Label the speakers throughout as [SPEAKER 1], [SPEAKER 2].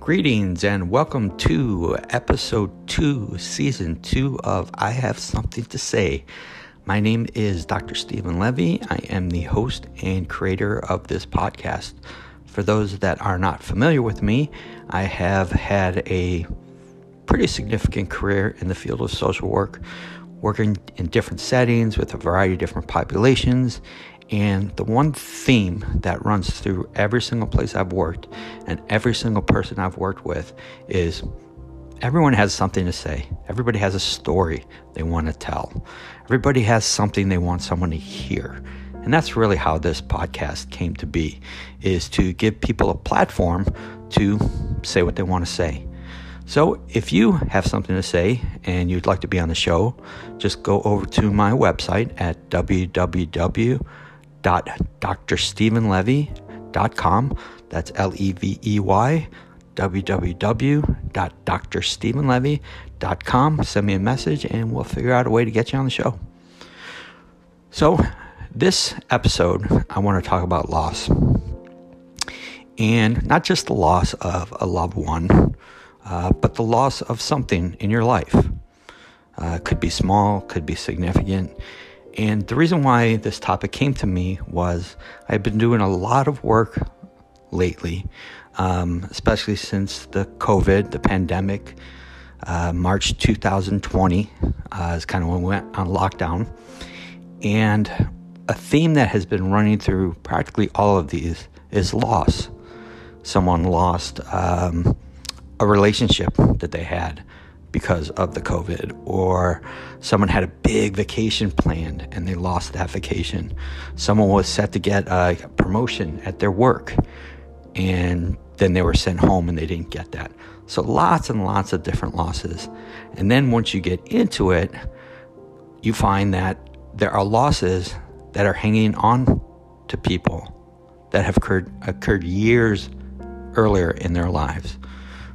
[SPEAKER 1] Greetings and welcome to episode two, season two of I Have Something to Say. My name is Dr. Steven Levey. I am the host and creator of this podcast. For those that are not familiar with me, I have had a pretty significant career in the field of social work, working in different settings with a variety of different populations. And the one theme that runs through every single place I've worked and every single person I've worked with is everyone has something to say. Everybody has a story they want to tell. Everybody has something they want someone to hear. And that's really how this podcast came to be is to give people a platform to say what they want to say. So, if you have something to say and you'd like to be on the show, just go over to my website at www.drstevenlevey.com. That's L E V E Y, www.drstevenlevey.com. Send me a message and we'll figure out a way to get you on the show. So, this episode, I want to talk about loss. And not just the loss of a loved one uh, but the loss of something in your life. Uh, could be small, could be significant. And the reason why this topic came to me was I've been doing a lot of work lately, um, especially since the COVID, the pandemic. Uh, March 2020 uh, is kind of when we went on lockdown. And a theme that has been running through practically all of these is loss. Someone lost um, a relationship that they had because of the COVID, or someone had a big vacation planned and they lost that vacation. Someone was set to get a promotion at their work and then they were sent home and they didn't get that. So lots and lots of different losses. And then once you get into it, you find that there are losses that are hanging on to people that have occurred, occurred years earlier in their lives.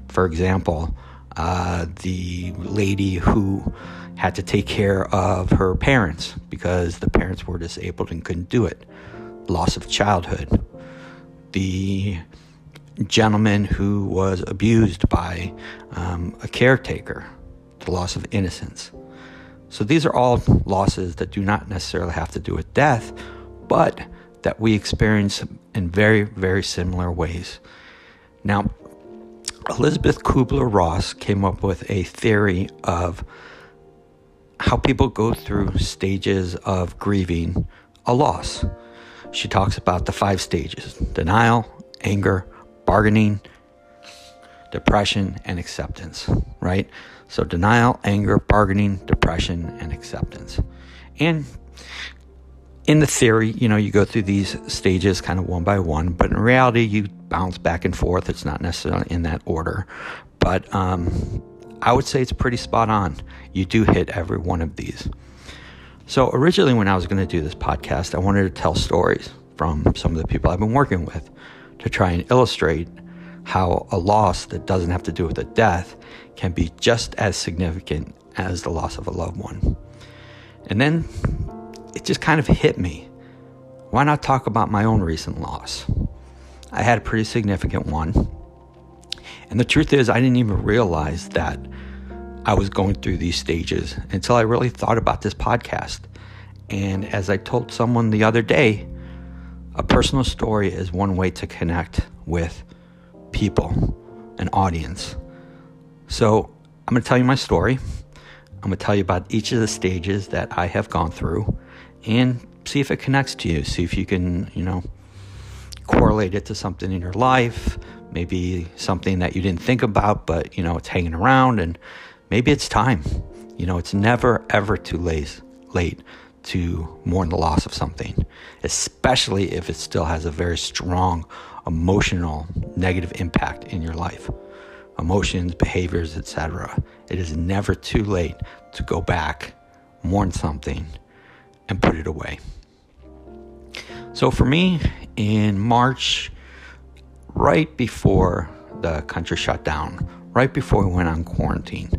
[SPEAKER 1] For example, uh, the lady who had to take care of her parents because the parents were disabled and couldn't do it, loss of childhood. The gentleman who was abused by um, a caretaker, the loss of innocence. So these are all losses that do not necessarily have to do with death, but that we experience in very, very similar ways. Now, Elizabeth Kubler Ross came up with a theory of how people go through stages of grieving a loss. She talks about the five stages denial, anger, bargaining, depression, and acceptance, right? So, denial, anger, bargaining, depression, and acceptance. And in the theory, you know, you go through these stages kind of one by one, but in reality, you bounce back and forth. It's not necessarily in that order, but um, I would say it's pretty spot on. You do hit every one of these. So, originally, when I was going to do this podcast, I wanted to tell stories from some of the people I've been working with to try and illustrate how a loss that doesn't have to do with a death can be just as significant as the loss of a loved one. And then it just kind of hit me. Why not talk about my own recent loss? I had a pretty significant one. And the truth is, I didn't even realize that I was going through these stages until I really thought about this podcast. And as I told someone the other day, a personal story is one way to connect with people, an audience. So I'm going to tell you my story. I'm going to tell you about each of the stages that I have gone through and see if it connects to you. See if you can, you know, correlate it to something in your life, maybe something that you didn't think about, but, you know, it's hanging around and maybe it's time. You know, it's never, ever too late, late to mourn the loss of something, especially if it still has a very strong emotional negative impact in your life. Emotions, behaviors, etc. It is never too late to go back, mourn something, and put it away. So for me, in March, right before the country shut down, right before we went on quarantine,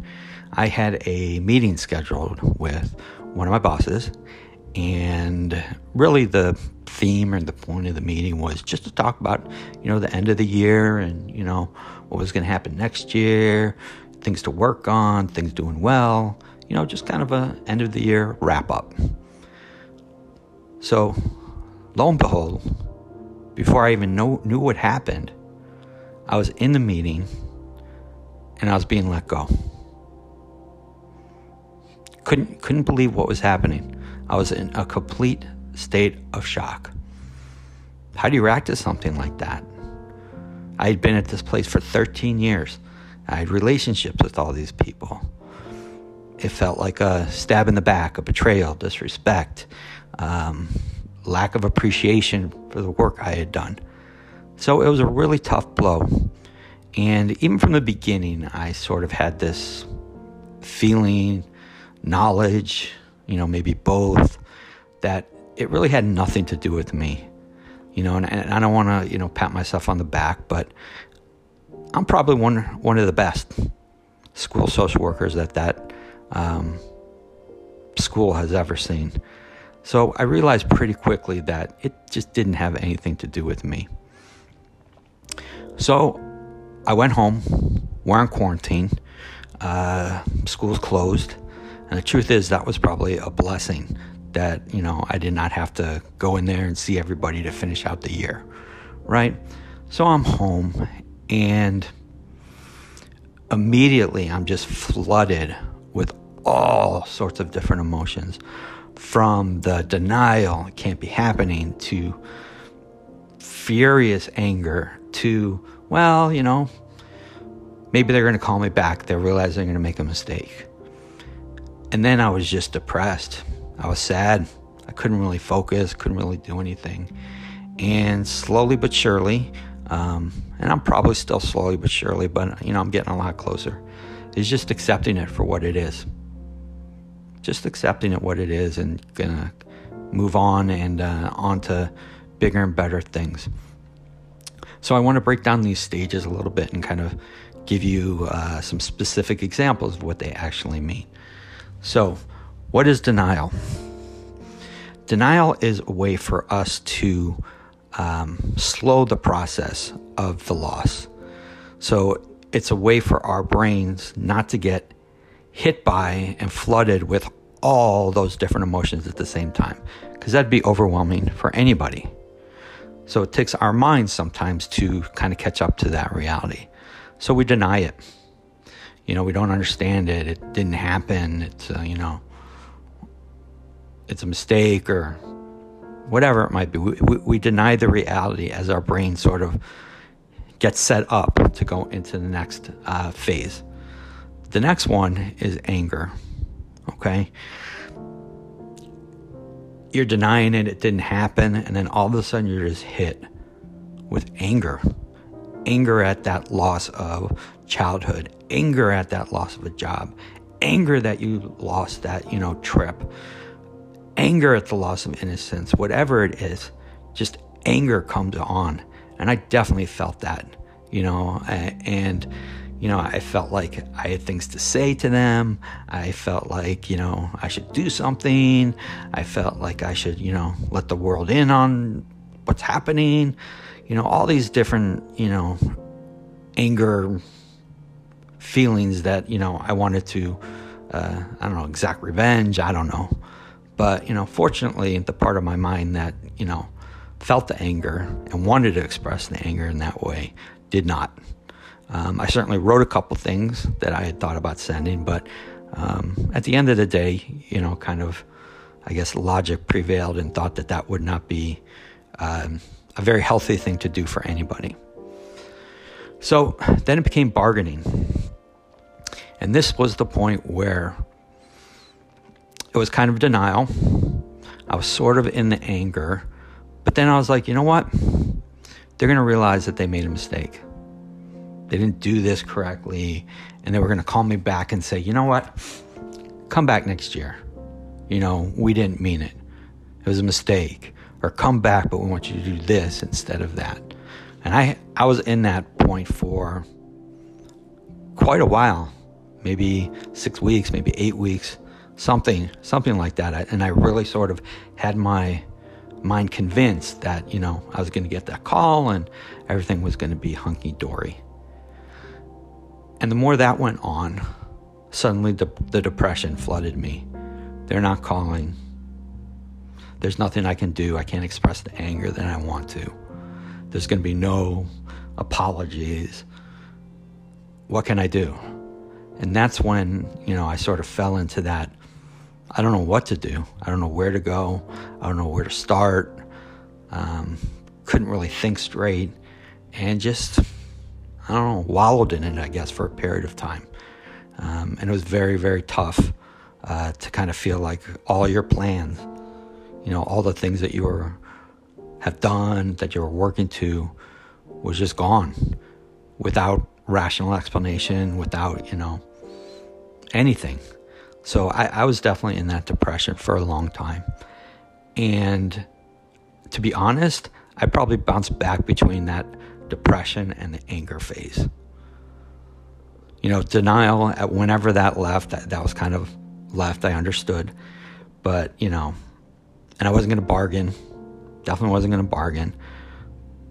[SPEAKER 1] I had a meeting scheduled with one of my bosses, And really, the theme or the point of the meeting was just to talk about, you know, the end of the year and, you know, what was going to happen next year, things to work on, things doing well, you know, just kind of a end of the year wrap up. So, lo and behold, before I even know, knew what happened, I was in the meeting and I was being let go. Couldn't couldn't believe what was happening. I was in a complete state of shock. How do you react to something like that? I had been at this place for 13 years. I had relationships with all these people. It felt like a stab in the back, a betrayal, disrespect, um, lack of appreciation for the work I had done. So it was a really tough blow. And even from the beginning, I sort of had this feeling, knowledge, you know, maybe both, that it really had nothing to do with me. You know, and, and I don't want to, you know, pat myself on the back, but I'm probably one one of the best school social workers that that um, school has ever seen. So I realized pretty quickly that it just didn't have anything to do with me. So I went home. We're in quarantine. Uh, school's closed. And the truth is, that was probably a blessing that, you know, I did not have to go in there and see everybody to finish out the year. Right? So I'm home and immediately I'm just flooded with all sorts of different emotions from the denial, it can't be happening, to furious anger, to, well, you know, maybe they're going to call me back. They realize they're going to make a mistake. And then I was just depressed. I was sad. I couldn't really focus, couldn't really do anything. And slowly but surely, um, and I'm probably still slowly but surely, but you know, I'm getting a lot closer, is just accepting it for what it is. Just accepting it what it is and gonna move on and uh, on to bigger and better things. So I want to break down these stages a little bit and kind of give you uh, some specific examples of what they actually mean. So, what is denial? Denial is a way for us to um, slow the process of the loss. So, it's a way for our brains not to get hit by and flooded with all those different emotions at the same time, because that'd be overwhelming for anybody. So, it takes our minds sometimes to kind of catch up to that reality. So, we deny it you know, we don't understand it. It didn't happen. It's, uh, you know, it's a mistake or whatever it might be. We, we, we, deny the reality as our brain sort of gets set up to go into the next uh, phase. The next one is anger. Okay. You're denying it, it didn't happen, and then all of a sudden you're just hit with anger. Anger at that loss of childhood, anger at that loss of a job, anger that you lost that, you know, trip, anger at the loss of innocence, whatever it is, just anger comes on. And I definitely felt that, you know, and, you know, I felt like I had things to say to them. I felt like, you know, I should do something. I felt like I should, you know, let the world in on what's happening. You know, all these different, you know, anger feelings that you know I wanted to uh, I don't know exact revenge I don't know but you know fortunately the part of my mind that you know felt the anger and wanted to express the anger in that way did not um, I certainly wrote a couple things that I had thought about sending but um, at the end of the day you know kind of I guess logic prevailed and thought that that would not be um, a very healthy thing to do for anybody. So then it became bargaining. And this was the point where it was kind of denial. I was sort of in the anger. But then I was like, you know what? They're going to realize that they made a mistake. They didn't do this correctly. And they were going to call me back and say, you know what? Come back next year. You know, we didn't mean it. It was a mistake. Or come back, but we want you to do this instead of that. And I, I was in that point for quite a while maybe six weeks, maybe eight weeks, something, something like that. And I really sort of had my mind convinced that, you know, I was going to get that call and everything was going to be hunky dory. And the more that went on, suddenly the, the depression flooded me. They're not calling. There's nothing I can do. I can't express the anger that I want to. There's going to be no apologies. What can I do? And that's when, you know, I sort of fell into that I don't know what to do. I don't know where to go. I don't know where to start. Um, couldn't really think straight and just, I don't know, wallowed in it, I guess, for a period of time. Um, and it was very, very tough uh, to kind of feel like all your plans, you know, all the things that you were have done, that you were working to, was just gone without rational explanation, without, you know, anything. So I, I was definitely in that depression for a long time. And to be honest, I probably bounced back between that depression and the anger phase. You know, denial at whenever that left, that, that was kind of left, I understood. But, you know, and I wasn't going to bargain. Definitely wasn't going to bargain.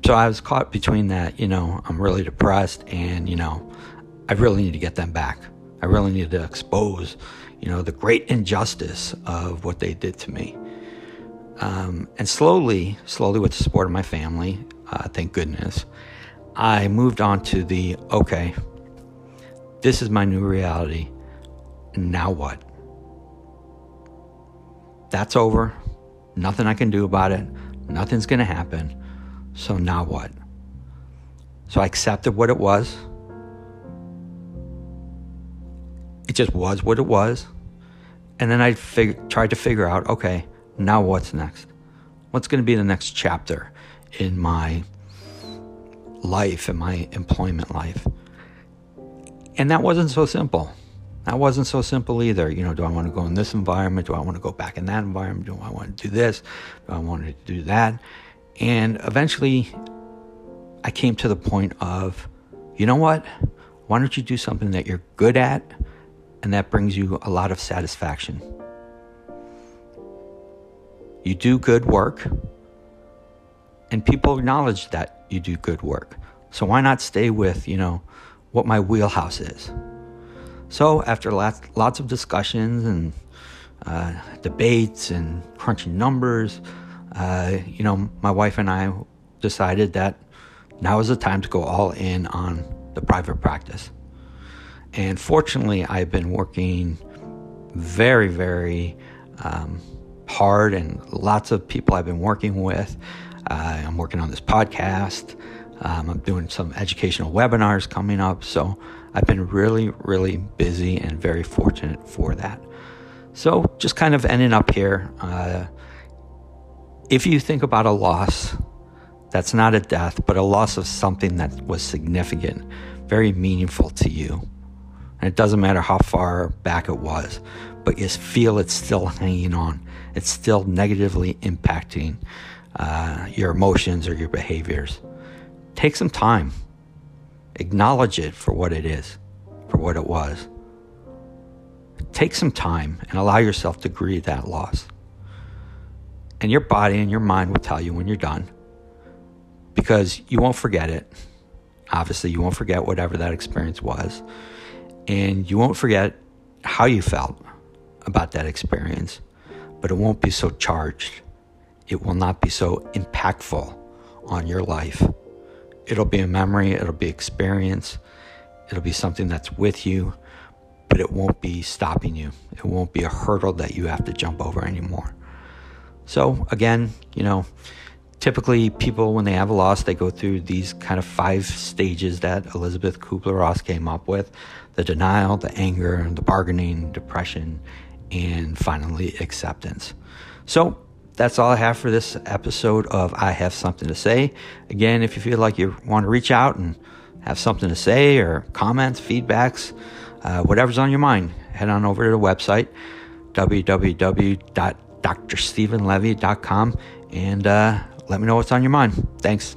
[SPEAKER 1] So I was caught between that, you know, I'm really depressed and, you know, I really need to get them back. I really need to expose you know, the great injustice of what they did to me. Um, and slowly, slowly, with the support of my family, uh, thank goodness, I moved on to the okay, this is my new reality. Now what? That's over. Nothing I can do about it. Nothing's going to happen. So now what? So I accepted what it was. it just was what it was. And then I fig- tried to figure out okay, now what's next? What's going to be the next chapter in my life, in my employment life? And that wasn't so simple. That wasn't so simple either. You know, do I want to go in this environment? Do I want to go back in that environment? Do I want to do this? Do I want to do that? And eventually, I came to the point of, you know what? Why don't you do something that you're good at? and that brings you a lot of satisfaction. You do good work, and people acknowledge that you do good work. So why not stay with, you know, what my wheelhouse is? So after lots, lots of discussions and uh, debates and crunching numbers, uh, you know, my wife and I decided that now is the time to go all in on the private practice. And fortunately, I've been working very, very um, hard, and lots of people I've been working with. Uh, I'm working on this podcast. Um, I'm doing some educational webinars coming up. So I've been really, really busy and very fortunate for that. So just kind of ending up here. Uh, if you think about a loss, that's not a death, but a loss of something that was significant, very meaningful to you. And it doesn't matter how far back it was, but you feel it's still hanging on. It's still negatively impacting uh, your emotions or your behaviors. Take some time. Acknowledge it for what it is, for what it was. Take some time and allow yourself to grieve that loss. And your body and your mind will tell you when you're done because you won't forget it. Obviously, you won't forget whatever that experience was and you won't forget how you felt about that experience, but it won't be so charged. It will not be so impactful on your life. It'll be a memory, it'll be experience, it'll be something that's with you, but it won't be stopping you. It won't be a hurdle that you have to jump over anymore. So, again, you know, typically people when they have a loss they go through these kind of five stages that elizabeth kubler-ross came up with the denial the anger the bargaining depression and finally acceptance so that's all i have for this episode of i have something to say again if you feel like you want to reach out and have something to say or comments feedbacks uh, whatever's on your mind head on over to the website www.drstevenlevey.com and uh, let me know what's on your mind. Thanks.